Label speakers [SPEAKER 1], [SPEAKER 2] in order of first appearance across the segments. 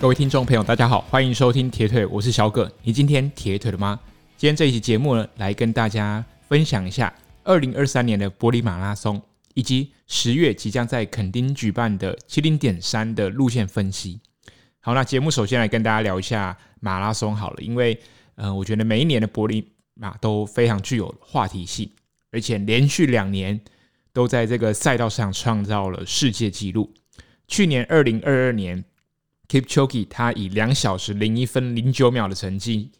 [SPEAKER 1] 各位听众朋友，大家好，欢迎收听铁腿，我是小葛。你今天铁腿了吗？今天这一期节目呢，来跟大家分享一下二零二三年的柏林马拉松，以及十月即将在垦丁举办的七零点三的路线分析。好，那节目首先来跟大家聊一下马拉松好了，因为呃，我觉得每一年的柏林马都非常具有话题性，而且连续两年都在这个赛道上创造了世界纪录。去年二零二二年。Kipchoge 他以两小时零一分零九秒的成绩，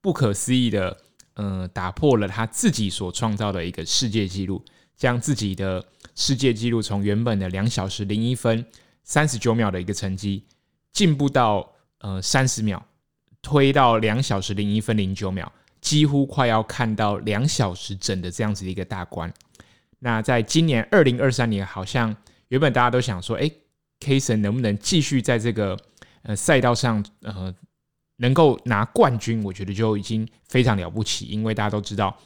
[SPEAKER 1] 不可思议的，呃，打破了他自己所创造的一个世界纪录，将自己的世界纪录从原本的两小时零一分三十九秒的一个成绩，进步到呃三十秒，推到两小时零一分零九秒，几乎快要看到两小时整的这样子的一个大关。那在今年二零二三年，好像原本大家都想说，哎，Kaysen 能不能继续在这个呃，赛道上呃，能够拿冠军，我觉得就已经非常了不起。因为大家都知道，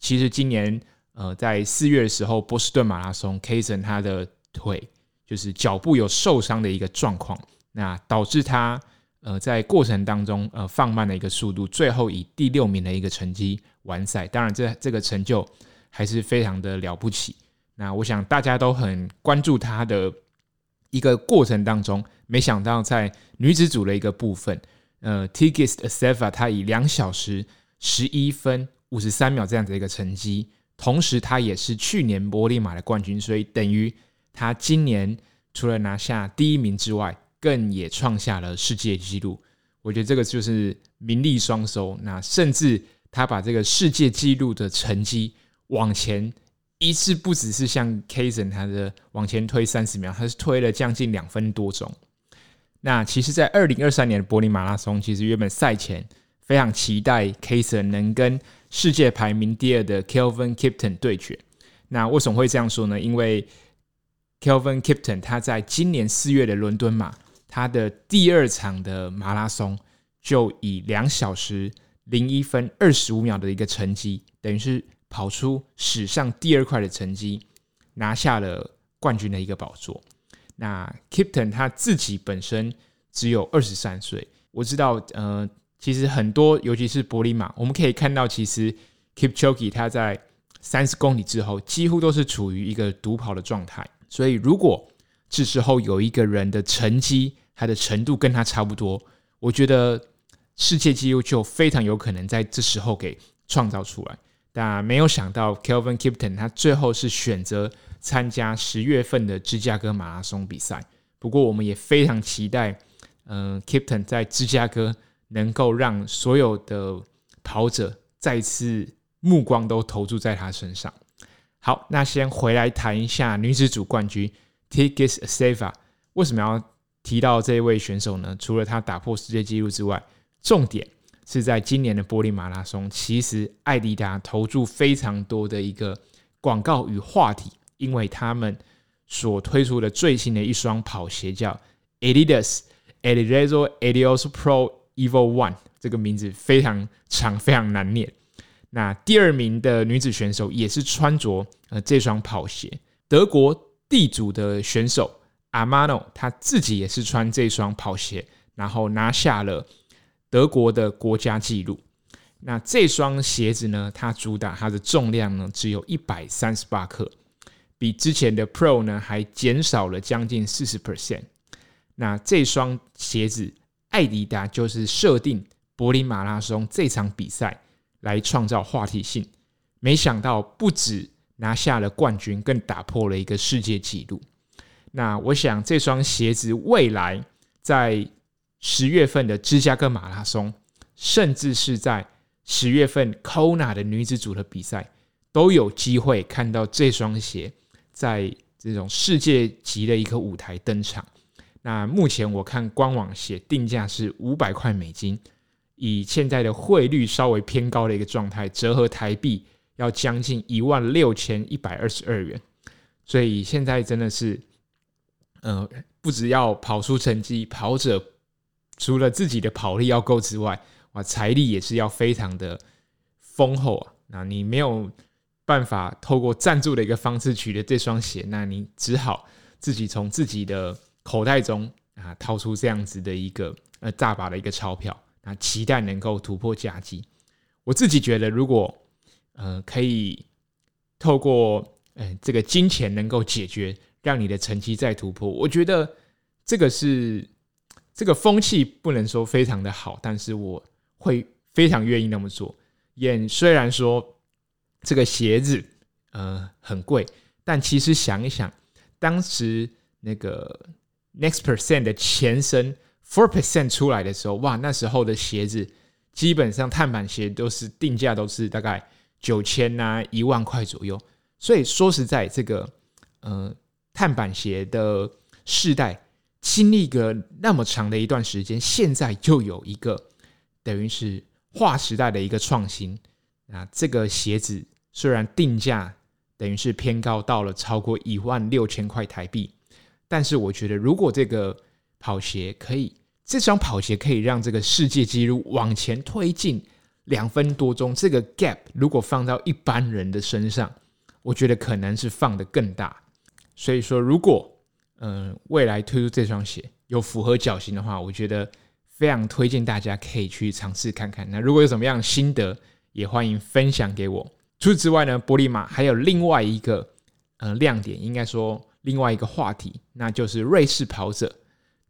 [SPEAKER 1] 其实今年呃，在四月的时候，波士顿马拉松，Kason 他的腿就是脚部有受伤的一个状况，那导致他呃在过程当中呃放慢了一个速度，最后以第六名的一个成绩完赛。当然，这这个成就还是非常的了不起。那我想大家都很关注他的。一个过程当中，没想到在女子组的一个部分，呃，Tigist Assefa 她以两小时十一分五十三秒这样子的一个成绩，同时她也是去年柏林马的冠军，所以等于她今年除了拿下第一名之外，更也创下了世界纪录。我觉得这个就是名利双收，那甚至她把这个世界纪录的成绩往前。一次不只是像 Kason 他的往前推三十秒，他是推了将近两分多钟。那其实，在二零二三年的柏林马拉松，其实原本赛前非常期待 Kason 能跟世界排名第二的 Kelvin Kipton 对决。那为什么会这样说呢？因为 Kelvin Kipton 他在今年四月的伦敦马，他的第二场的马拉松就以两小时零一分二十五秒的一个成绩，等于是。跑出史上第二快的成绩，拿下了冠军的一个宝座。那 Kipton 他自己本身只有二十三岁，我知道，呃，其实很多，尤其是柏林马，我们可以看到，其实 Kipchoge 他在三十公里之后，几乎都是处于一个独跑的状态。所以，如果这时候有一个人的成绩，他的程度跟他差不多，我觉得世界纪录就非常有可能在这时候给创造出来。但没有想到，Kelvin Kipton 他最后是选择参加十月份的芝加哥马拉松比赛。不过，我们也非常期待，嗯，Kipton 在芝加哥能够让所有的跑者再次目光都投注在他身上。好，那先回来谈一下女子组冠军 Tigist Assefa。为什么要提到这位选手呢？除了他打破世界纪录之外，重点。是在今年的柏林马拉松，其实艾迪达投注非常多的一个广告与话题，因为他们所推出的最新的一双跑鞋叫 Adidas Adizero Adios Pro Evo One，这个名字非常长，非常难念。那第二名的女子选手也是穿着呃这双跑鞋，德国地主的选手 Amano，他自己也是穿这双跑鞋，然后拿下了。德国的国家纪录，那这双鞋子呢？它主打它的重量呢，只有一百三十八克，比之前的 Pro 呢还减少了将近四十 percent。那这双鞋子，爱迪达就是设定柏林马拉松这场比赛来创造话题性，没想到不止拿下了冠军，更打破了一个世界纪录。那我想这双鞋子未来在十月份的芝加哥马拉松，甚至是在十月份 Kona 的女子组的比赛，都有机会看到这双鞋在这种世界级的一个舞台登场。那目前我看官网写定价是五百块美金，以现在的汇率稍微偏高的一个状态，折合台币要将近一万六千一百二十二元。所以现在真的是，呃，不只要跑出成绩，跑者。除了自己的跑力要够之外，哇，财力也是要非常的丰厚啊！那你没有办法透过赞助的一个方式取得这双鞋，那你只好自己从自己的口袋中啊掏出这样子的一个呃大把的一个钞票，那期待能够突破佳绩。我自己觉得，如果呃可以透过呃这个金钱能够解决，让你的成绩再突破，我觉得这个是这个风气不能说非常的好，但是我会非常愿意那么做。也虽然说这个鞋子呃很贵，但其实想一想，当时那个 Next Percent 的前身 Four Percent 出来的时候，哇，那时候的鞋子基本上碳板鞋都是定价都是大概九千呐一万块左右。所以说实在，这个呃碳板鞋的世代经历个那么长的一段时间，现在就有一个等于是。划时代的一个创新，那这个鞋子虽然定价等于是偏高，到了超过一万六千块台币，但是我觉得如果这个跑鞋可以，这双跑鞋可以让这个世界纪录往前推进两分多钟，这个 gap 如果放到一般人的身上，我觉得可能是放得更大。所以说，如果嗯、未来推出这双鞋有符合脚型的话，我觉得。非常推荐大家可以去尝试看看。那如果有什么样的心得，也欢迎分享给我。除此之外呢，伯利马还有另外一个呃亮点，应该说另外一个话题，那就是瑞士跑者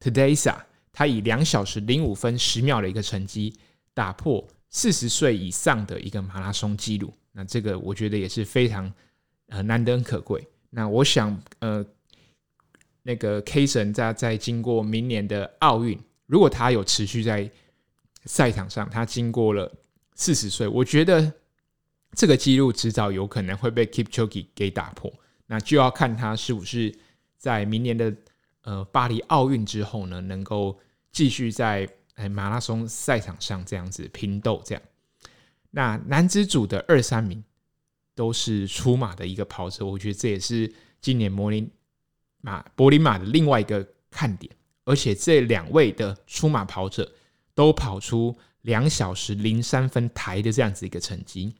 [SPEAKER 1] Tadesa，他以两小时零五分十秒的一个成绩，打破四十岁以上的一个马拉松纪录。那这个我觉得也是非常呃难得可贵。那我想呃那个 K 神在在经过明年的奥运。如果他有持续在赛场上，他经过了四十岁，我觉得这个纪录迟早有可能会被 Kipchoge 给打破。那就要看他是不是在明年的呃巴黎奥运之后呢，能够继续在哎马拉松赛场上这样子拼斗。这样，那男子组的二三名都是出马的一个跑者，我觉得这也是今年柏林马柏林马的另外一个看点。而且这两位的出马跑者都跑出两小时零三分台的这样子一个成绩，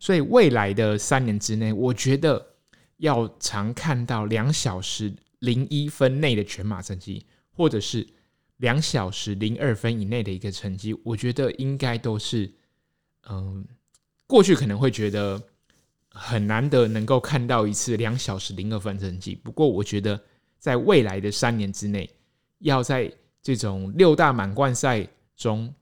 [SPEAKER 1] 所以未来的三年之内，我觉得要常看到两小时零一分内的全马成绩，或者是两小时零二分以内的一个成绩，我觉得应该都是，嗯，过去可能会觉得很难得能够看到一次两小时零二分成绩，不过我觉得在未来的三年之内。要在这种六大满贯赛中，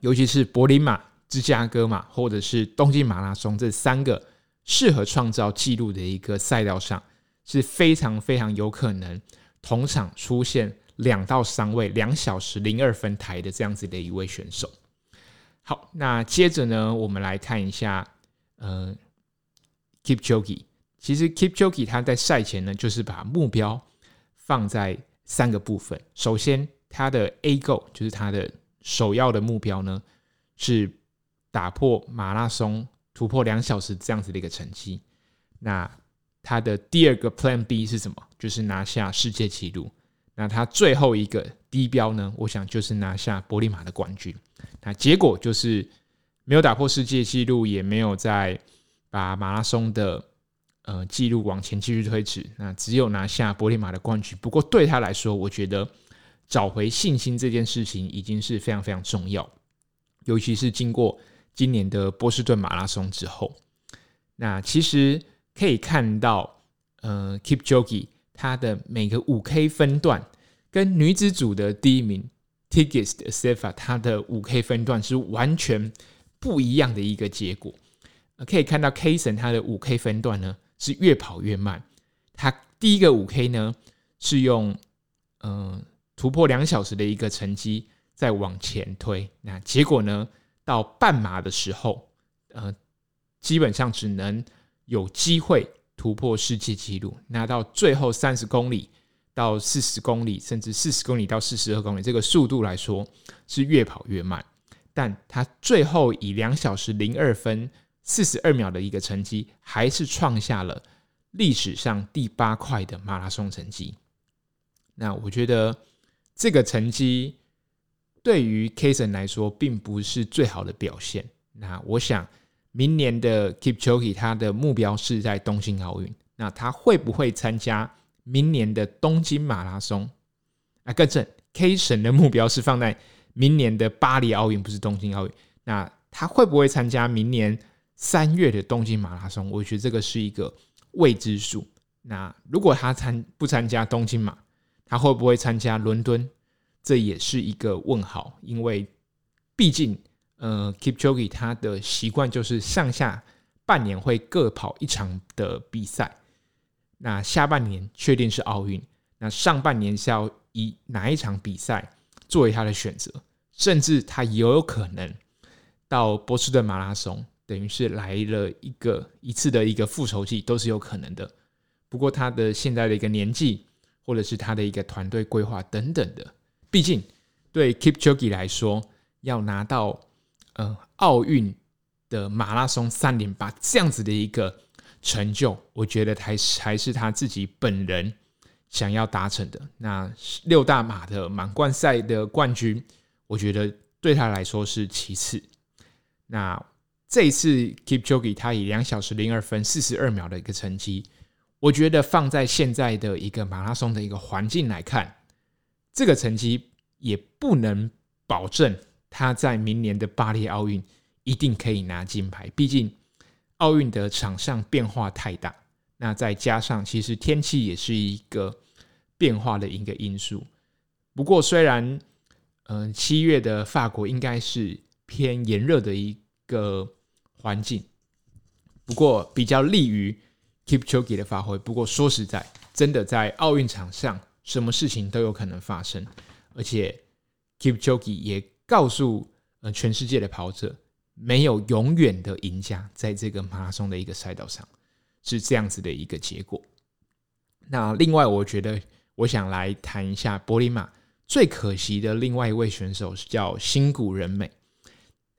[SPEAKER 1] 尤其是柏林马、芝加哥马或者是东京马拉松这三个适合创造纪录的一个赛道上，是非常非常有可能同场出现两到三位两小时零二分台的这样子的一位选手。好，那接着呢，我们来看一下，呃 Keep c h o k i。其实 Keep c h o k i 他在赛前呢，就是把目标放在。三个部分，首先，他的 A goal 就是他的首要的目标呢，是打破马拉松突破两小时这样子的一个成绩。那他的第二个 Plan B 是什么？就是拿下世界纪录。那他最后一个低标呢，我想就是拿下柏林马的冠军。那结果就是没有打破世界纪录，也没有在把马拉松的。呃，记录往前继续推迟，那只有拿下柏林马的冠军。不过对他来说，我觉得找回信心这件事情已经是非常非常重要，尤其是经过今年的波士顿马拉松之后。那其实可以看到，呃，Kipchoge 他的每个五 K 分段跟女子组的第一名 Tigist Assefa 他的五 K 分段是完全不一样的一个结果。可以看到 K 神他的五 K 分段呢。是越跑越慢。他第一个五 K 呢，是用嗯、呃、突破两小时的一个成绩再往前推。那结果呢，到半马的时候，呃，基本上只能有机会突破世界纪录。那到最后三十公里到四十公里，甚至四十公里到四十二公里，这个速度来说是越跑越慢。但他最后以两小时零二分。四十二秒的一个成绩，还是创下了历史上第八快的马拉松成绩。那我觉得这个成绩对于 Kason 来说，并不是最好的表现。那我想，明年的 Kipchoge 他的目标是在东京奥运。那他会不会参加明年的东京马拉松？啊，更正，Kason 的目标是放在明年的巴黎奥运，不是东京奥运。那他会不会参加明年三月的东京马拉松？我觉得这个是一个未知数。那如果他参不参加东京马，他会不会参加伦敦？这也是一个问号，因为毕竟，呃，Kipchoge 他的习惯就是上下半年会各跑一场的比赛，那下半年确定是奥运，那上半年是要以哪一场比赛作为他的选择，甚至他也有可能到波士顿马拉松，等于是来了一个一次的一个复仇记，都是有可能的。不过他的现在的一个年纪，或者是他的一个团队规划等等的。毕竟，对 Kipchoge 来说，要拿到呃奥运的马拉松三连霸这样子的一个成就，我觉得还是还是他自己本人想要达成的。那六大马的满贯赛的冠军，我觉得对他来说是其次。那这一次 Keep Jogi 他以两小时零二分四十二秒的一个成绩，我觉得放在现在的一个马拉松的一个环境来看。这个成绩也不能保证他在明年的巴黎奥运一定可以拿金牌，毕竟奥运的场上变化太大。那再加上其实天气也是一个变化的一个因素。不过虽然，嗯，七月的法国应该是偏炎热的一个环境，不过比较利于 Kipchoge 的发挥。不过说实在，真的在奥运场上。什么事情都有可能发生，而且 Kipchoge 也告诉呃全世界的跑者，没有永远的赢家，在这个马拉松的一个赛道上是这样子的一个结果。那另外，我觉得我想来谈一下柏林马最可惜的另外一位选手是叫新谷仁美。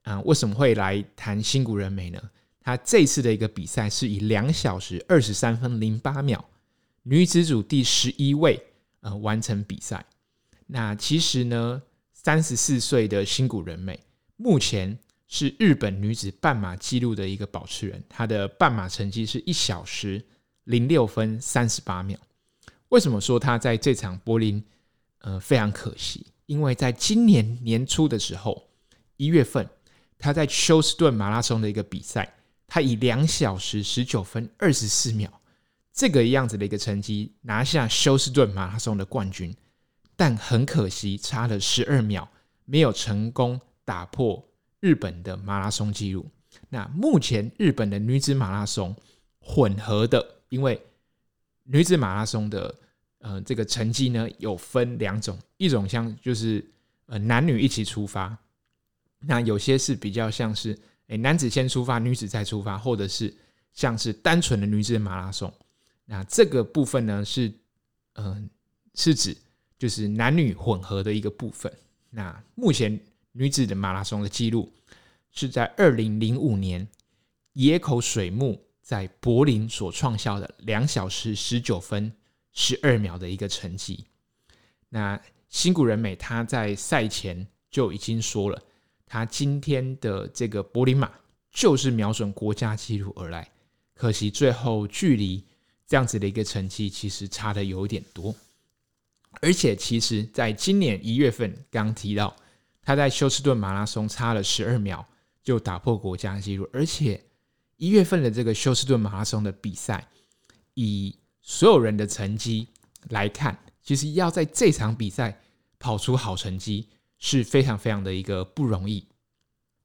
[SPEAKER 1] 啊，为什么会来谈新谷仁美呢？他这次的一个比赛是以两小时二十三分零八秒，女子组第十一位。呃，完成比赛。那其实呢，三十四岁的新谷仁美目前是日本女子半马纪录的一个保持人，她的半马成绩是一小时零六分三十八秒。为什么说她在这场柏林呃非常可惜？因为在今年年初的时候，一月份他在休斯顿马拉松的一个比赛，他以两小时十九分二十四秒。这个样子的一个成绩拿下休斯顿马拉松的冠军，但很可惜差了十二秒，没有成功打破日本的马拉松纪录。那目前日本的女子马拉松混合的，因为女子马拉松的呃这个成绩呢有分两种，一种像就是呃男女一起出发，那有些是比较像是诶男子先出发，女子再出发，或者是像是单纯的女子马拉松。那这个部分呢，是，嗯、是指就是男女混合的一个部分。那目前女子的马拉松的记录是在二零零五年野口水木在柏林所创下的两小时十九分十二秒的一个成绩。那新谷仁美她在赛前就已经说了，他今天的这个柏林马就是瞄准国家纪录而来，可惜最后距离。这样子的一个成绩，其实差的有点多，而且其实在今年一月份刚提到，他在休斯顿马拉松差了十二秒就打破国家纪录，而且一月份的这个休斯顿马拉松的比赛，以所有人的成绩来看，其实要在这场比赛跑出好成绩是非常非常的一个不容易，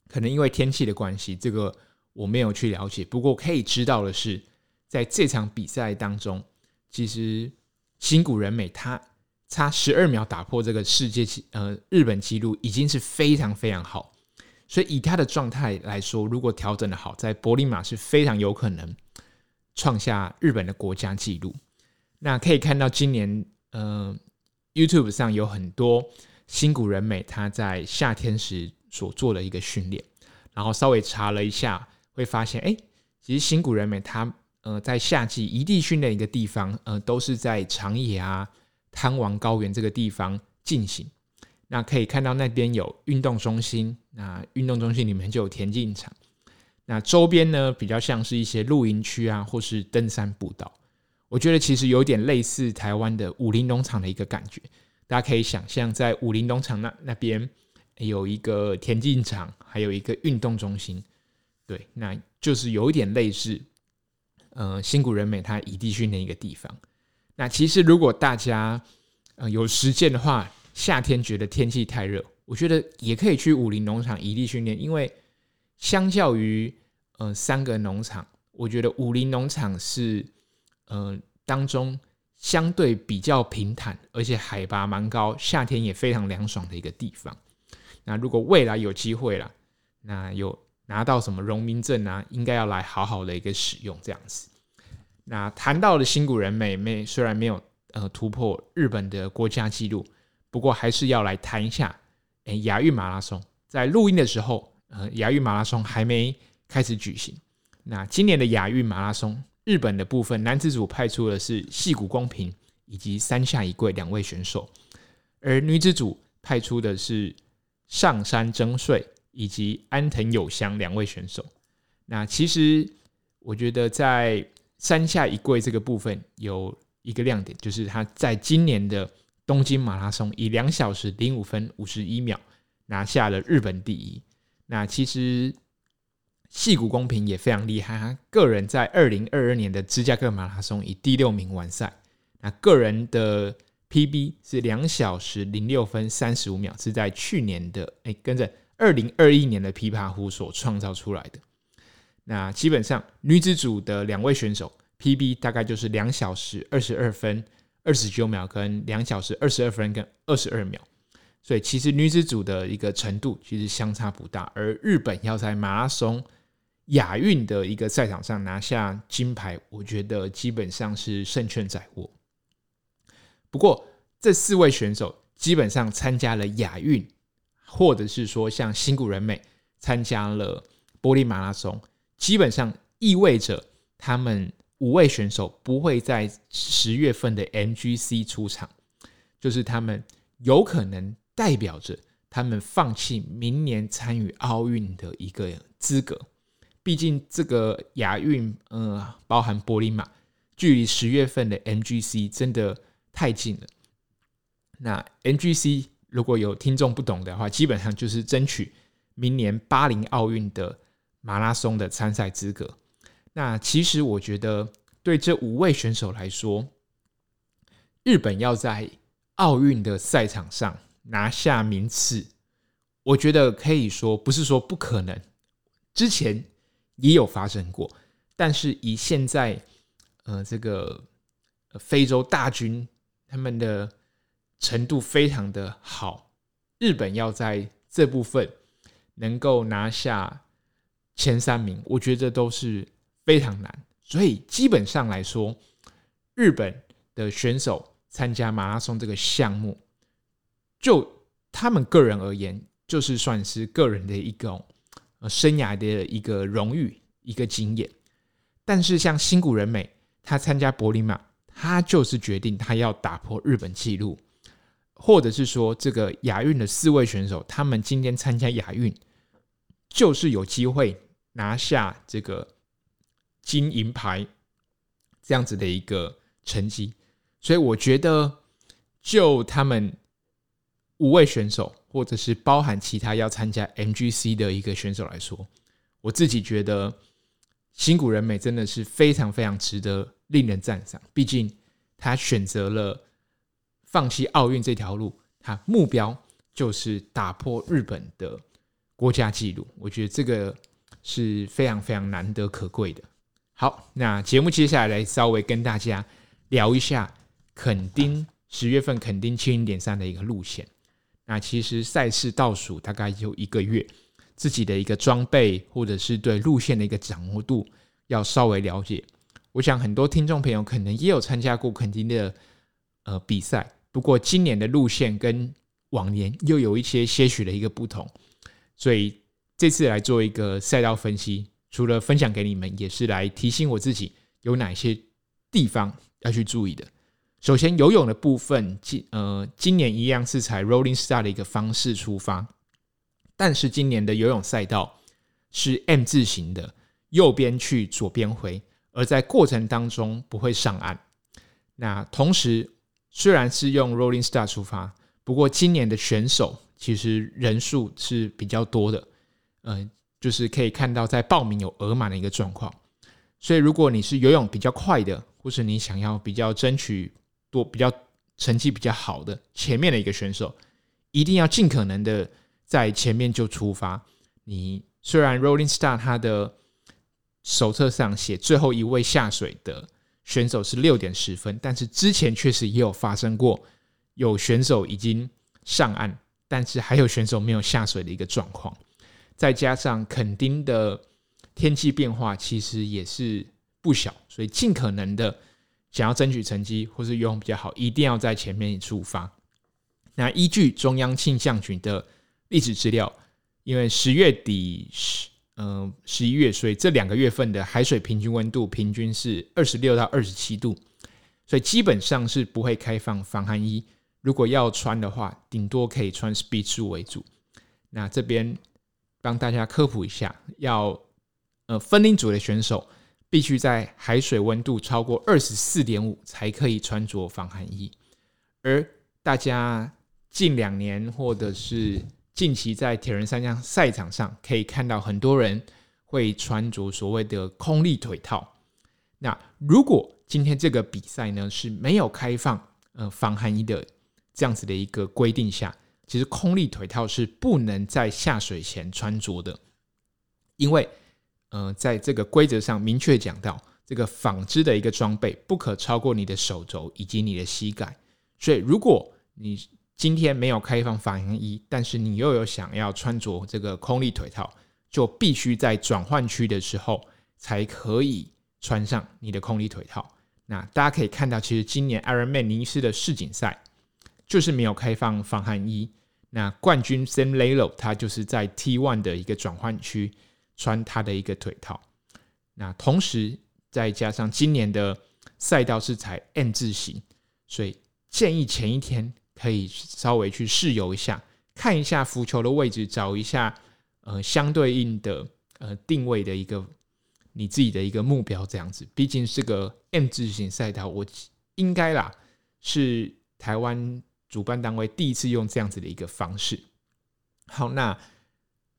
[SPEAKER 1] 可能因为天气的关系，这个我没有去了解，不过可以知道的是。在这场比赛当中，其实新谷仁美他差十二秒打破这个世界纪呃日本纪录，已经是非常非常好。所以以他的状态来说，如果调整的好，在柏林马是非常有可能创下日本的国家纪录。那可以看到今年呃 YouTube 上有很多新谷仁美他在夏天时所做的一个训练，然后稍微查了一下，会发现哎，其实新谷仁美他。呃，在夏季一地训练一个地方，呃，都是在长野啊、滩王高原这个地方进行。那可以看到那边有运动中心，那运动中心里面就有田径场。那周边呢，比较像是一些露营区啊，或是登山步道。我觉得其实有点类似台湾的武林农场的一个感觉。大家可以想象，在武林农场那那边有一个田径场，还有一个运动中心，对，那就是有一点类似，呃，新谷仁美他移地训练一个地方。那其实如果大家呃有时间的话，夏天觉得天气太热，我觉得也可以去武林农场移地训练，因为相较于呃三个农场，我觉得武林农场是呃当中。相对比较平坦，而且海拔蛮高，夏天也非常凉爽的一个地方。那如果未来有机会了，那有拿到什么荣民证啊，应该要来好好的一个使用这样子。那谈到了新古人美，没虽然没有呃突破日本的国家纪录，不过还是要来谈一下。诶，亚运马拉松在录音的时候，呃，亚运马拉松还没开始举行。那今年的亚运马拉松。日本的部分，男子组派出的是细谷光平以及山下一贵两位选手，而女子组派出的是上山征穗以及安藤友香两位选手。那其实我觉得在山下一贵这个部分有一个亮点，就是他在今年的东京马拉松以两小时零五分五十一秒拿下了日本第一。那其实。细谷公平也非常厉害，他个人在二零二二年的芝加哥马拉松以第六名完赛，那个人的 PB 是两小时零六分三十五秒，是在去年的哎、跟着二零二一年的琵琶湖所创造出来的。那基本上女子组的两位选手 PB 大概就是两小时二十二分二十九秒跟两小时二十二分跟二十二秒，所以其实女子组的一个程度其实相差不大，而日本要在马拉松。亚运的一个赛场上拿下金牌，我觉得基本上是胜券在握。不过，这四位选手基本上参加了亚运，或者是说像新谷仁美参加了柏林马拉松，基本上意味着他们五位选手不会在十月份的 MGC 出场，就是他们有可能代表着他们放弃明年参与奥运的一个资格。毕竟这个亚运，呃，包含柏林马，距离十月份的 MGC 真的太近了。那 MGC 如果有听众不懂的话，基本上就是争取明年巴黎奥运的马拉松的参赛资格。那其实我觉得，对这五位选手来说，日本要在奥运的赛场上拿下名次，我觉得可以说不是说不可能。之前。也有发生过，但是以现在，呃，这个非洲大军他们的程度非常的好，日本要在这部分能够拿下前三名，我觉得都是非常难。所以基本上来说，日本的选手参加马拉松这个项目，就他们个人而言，就是算是个人的一种。呃，生涯的一个荣誉，一个经验。但是像新谷仁美，他参加柏林马，他就是决定他要打破日本纪录，或者是说这个亚运的四位选手，他们今天参加亚运，就是有机会拿下这个金银牌这样子的一个成绩。所以我觉得，就他们五位选手。或者是包含其他要参加 MGC 的一个选手来说，我自己觉得新谷仁美真的是非常非常值得令人赞赏。毕竟他选择了放弃奥运这条路，他目标就是打破日本的国家纪录。我觉得这个是非常非常难得可贵的。好，那节目接下来来稍微跟大家聊一下垦丁十月份垦丁七零点三的一个路线。那其实赛事倒数大概有一个月，自己的一个装备或者是对路线的一个掌握度要稍微了解。我想很多听众朋友可能也有参加过垦丁的呃比赛，不过今年的路线跟往年又有一些些许的一个不同，所以这次来做一个赛道分析，除了分享给你们，也是来提醒我自己有哪些地方要去注意的。首先，游泳的部分，今呃今年一样是采 Rolling star 的一个方式出发，但是今年的游泳赛道是 M 字形的，右边去，左边回，而在过程当中不会上岸。那同时，虽然是用 Rolling star 出发，不过今年的选手其实人数是比较多的，呃，就是可以看到在报名有额满的一个状况。所以如果你是游泳比较快的，或是你想要比较争取多比较成绩比较好的前面的一个选手，一定要尽可能的在前面就出发。你虽然 Rolling Star 它的手册上写最后一位下水的选手是六点十分，但是之前确实也有发生过有选手已经上岸，但是还有选手没有下水的一个状况。再加上垦丁的天气变化其实也是不小，所以尽可能的想要争取成绩或是游泳比较好，一定要在前面出发。那依据中央气象局的历史资料，因为十月底十嗯，十一月，所以这两个月份的海水平均温度平均是二十六到二十七度，所以基本上是不会开放防寒衣。如果要穿的话，顶多可以穿 Speed Two 为主。那这边帮大家科普一下，要呃分龄组的选手必须在海水温度超过二十四点五才可以穿着防寒衣，而大家近两年或者是。近期在铁人三项赛场上，可以看到很多人会穿着所谓的空力腿套。那如果今天这个比赛呢是没有开放呃防寒衣的这样子的一个规定下，其实空力腿套是不能在下水前穿着的，因为呃在这个规则上明确讲到，这个纺织的一个装备不可超过你的手肘以及你的膝盖，所以如果你今天没有开放防寒衣，但是你又有想要穿着这个空力腿套，就必须在转换区的时候才可以穿上你的空力腿套。那大家可以看到，其实今年 Ironman 尼斯的世锦赛就是没有开放防寒衣。那冠军 Sam Lalo 他就是在 T1 的一个转换区穿他的一个腿套。那同时再加上今年的赛道是采 N 字形，所以建议前一天。可以稍微去试游一下，看一下浮球的位置，找一下呃相对应的呃定位的一个你自己的一个目标，这样子。毕竟是个 N 字形赛道，我应该啦是台湾主办单位第一次用这样子的一个方式。好，那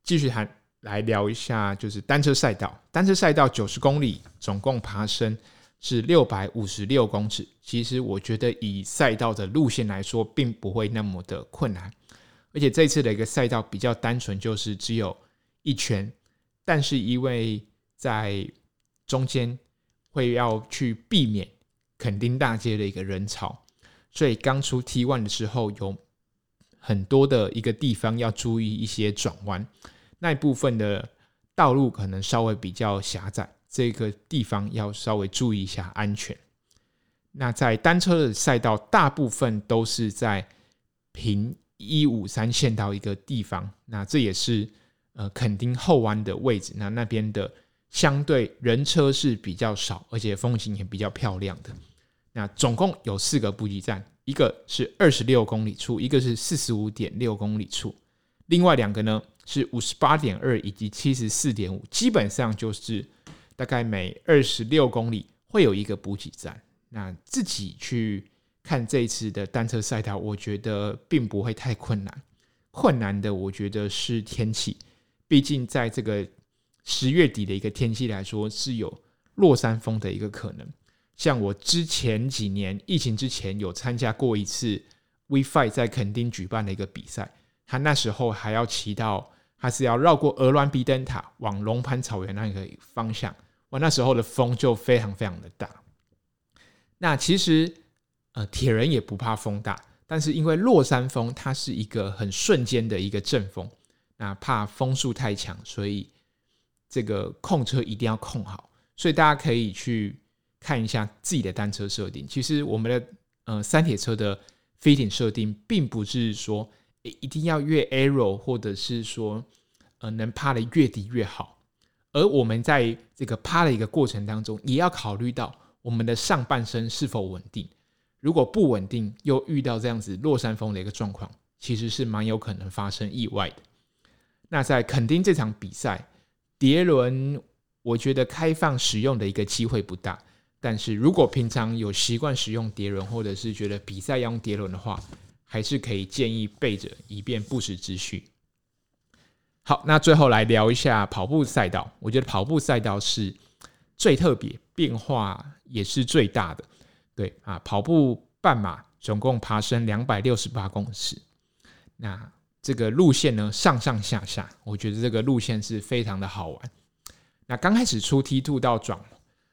[SPEAKER 1] 继续谈来聊一下，就是单车赛道。单车赛道九十公里，总共爬升。是六百五十六公尺。其实我觉得以赛道的路线来说，并不会那么的困难。而且这次的一个赛道比较单纯，就是只有一圈。但是因为在中间会要去避免垦丁大街的一个人潮，所以刚出 T one 的时候，有很多的一个地方要注意一些转弯，那一部分的道路可能稍微比较狭窄。这个地方要稍微注意一下安全。那在单车的赛道，大部分都是在平一五三线到一个地方。那这也是呃垦丁后弯的位置。那那边的相对人车是比较少，而且风景也比较漂亮的。那总共有四个补给站，一个是二十六公里处，一个是四十五点六公里处，另外两个呢是五十八点二以及七十四点五，基本上就是。大概每二十六公里会有一个补给站。那自己去看这一次的单车赛道，我觉得并不会太困难。困难的，我觉得是天气。毕竟在这个十月底的一个天气来说，是有落山风的一个可能。像我之前几年疫情之前有参加过一次 WeFi 在垦丁举办的一个比赛，他那时候还要骑到，还是要绕过鹅銮鼻灯塔往龙盘草原那个方向。我那时候的风就非常非常的大。那其实，呃，铁人也不怕风大，但是因为落山风它是一个很瞬间的一个阵风，那怕风速太强，所以这个控车一定要控好。所以大家可以去看一下自己的单车设定。其实我们的呃三铁车的 fitting 设定，并不是说一定要越 aero，或者是说呃能趴得越低越好。而我们在这个趴的一个过程当中，也要考虑到我们的上半身是否稳定。如果不稳定，又遇到这样子落山风的一个状况，其实是蛮有可能发生意外的。那在垦丁这场比赛，碟轮我觉得开放使用的一个机会不大。但是如果平常有习惯使用碟轮，或者是觉得比赛要用碟轮的话，还是可以建议备着，以便不时之需。好，那最后来聊一下跑步赛道。我觉得跑步赛道是最特别、变化也是最大的。对啊，跑步半马总共爬升两百六十八公尺。那这个路线呢，上上下下，我觉得这个路线是非常的好玩。那刚开始出 T two 到转，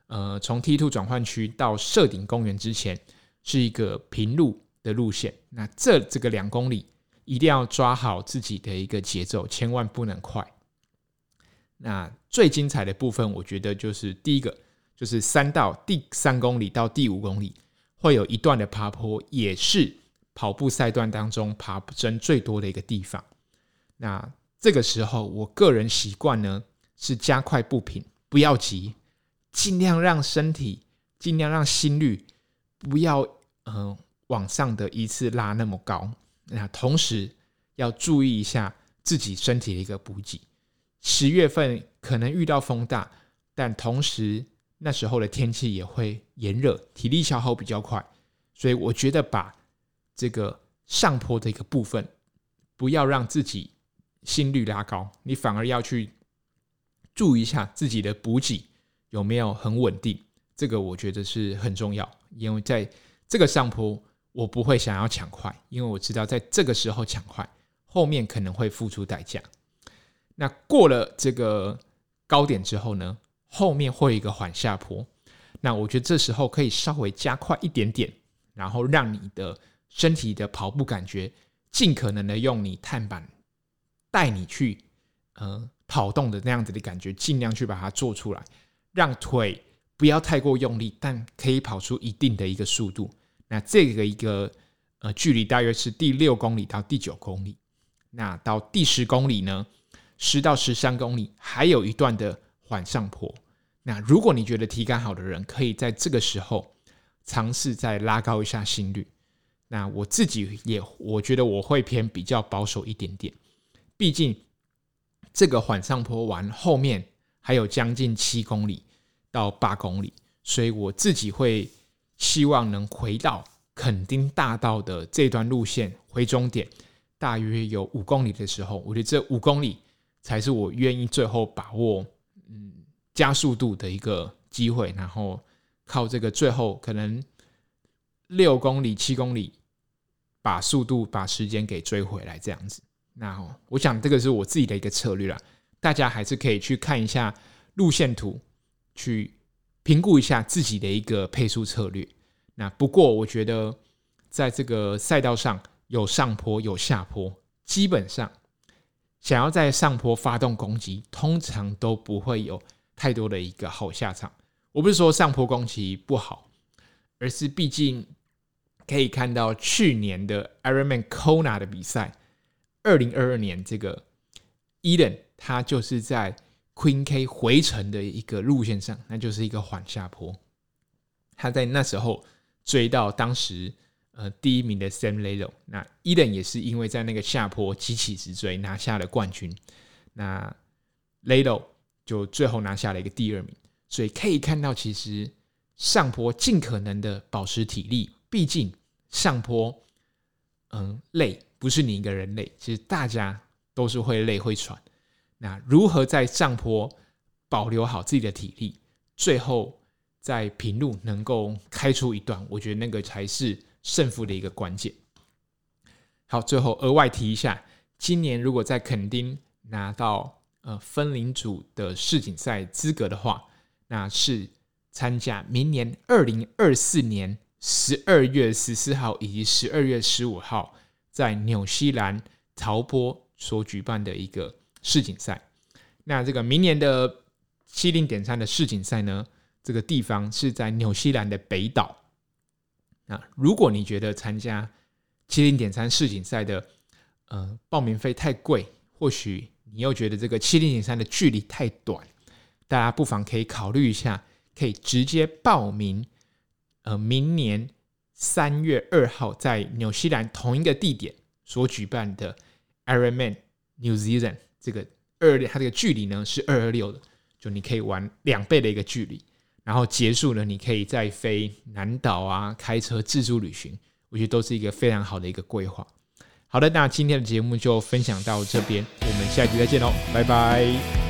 [SPEAKER 1] 呃，从 T two 转换区到社顶公园之前，是一个平路的路线。那这这个两公里，一定要抓好自己的一个节奏，千万不能快。那最精彩的部分，我觉得就是第一个，就是三到第三公里到第五公里，会有一段的爬坡，也是。跑步赛段当中爬升最多的一个地方，那这个时候我个人习惯呢是加快步频，不要急，尽量让身体，尽量让心率不要嗯、往上的一次拉那么高。那同时要注意一下自己身体的一个补给。十月份可能遇到风大，但同时那时候的天气也会炎热，体力消耗比较快，所以我觉得把。这个上坡的一个部分，不要让自己心率拉高，你反而要去注意一下自己的补给有没有很稳定。这个我觉得是很重要，因为在这个上坡，我不会想要抢快，因为我知道在这个时候抢快，后面可能会付出代价。那过了这个高点之后呢，后面会有一个缓下坡，那我觉得这时候可以稍微加快一点点，然后让你的。身体的跑步感觉，尽可能的用你碳板带你去，呃，跑动的那样子的感觉，尽量去把它做出来，让腿不要太过用力，但可以跑出一定的一个速度。那这个一个呃距离大约是第六公里到第九公里，那到第十公里呢，十到十三公里还有一段的缓上坡。那如果你觉得体感好的人，可以在这个时候尝试再拉高一下心率。那我自己也，我觉得我会偏比较保守一点点，毕竟这个缓上坡完后面还有将近七公里到八公里，所以我自己会希望能回到垦丁大道的这段路线回终点，大约有五公里的时候，我觉得这五公里才是我愿意最后把握嗯加速度的一个机会，然后靠这个最后可能。六公里、七公里，把速度、把时间给追回来，这样子。那我想这个是我自己的一个策略啦，大家还是可以去看一下路线图，去评估一下自己的一个配速策略。那不过我觉得，在这个赛道上有上坡有下坡，基本上想要在上坡发动攻击，通常都不会有太多的一个好下场。我不是说上坡攻击不好，而是毕竟。可以看到去年的 Ironman Kona 的比赛，二零二二年这个 Eden 他就是在 Queen K 回程的一个路线上，那就是一个缓下坡。他在那时候追到当时呃第一名的 Sam Lado，那 Eden 也是因为在那个下坡急起直追拿下了冠军，那 Lado 就最后拿下了一个第二名。所以可以看到，其实上坡尽可能的保持体力。毕竟上坡，嗯，累不是你一个人累，其实大家都是会累会喘。那如何在上坡保留好自己的体力，最后在平路能够开出一段，我觉得那个才是胜负的一个关键。好，最后额外提一下，今年如果在垦丁拿到呃分龄组的世锦赛资格的话，那是参加明年二零二四年。十二月十四号以及十二月十五号，在纽西兰陶波所举办的一个世锦赛。那这个明年的七零点三的世锦赛呢，这个地方是在纽西兰的北岛。那如果你觉得参加七零点三世锦赛的呃报名费太贵，或许你又觉得这个七零点三的距离太短，大家不妨可以考虑一下，可以直接报名。呃，明年三月二号在纽西兰同一个地点所举办的 Ironman New Zealand 这个二，它这个距离呢是二二六的，就你可以玩两倍的一个距离。然后结束了，你可以再飞南岛啊，开车自助旅行，我觉得都是一个非常好的一个规划。好的，那今天的节目就分享到这边，我们下期再见喽，拜拜。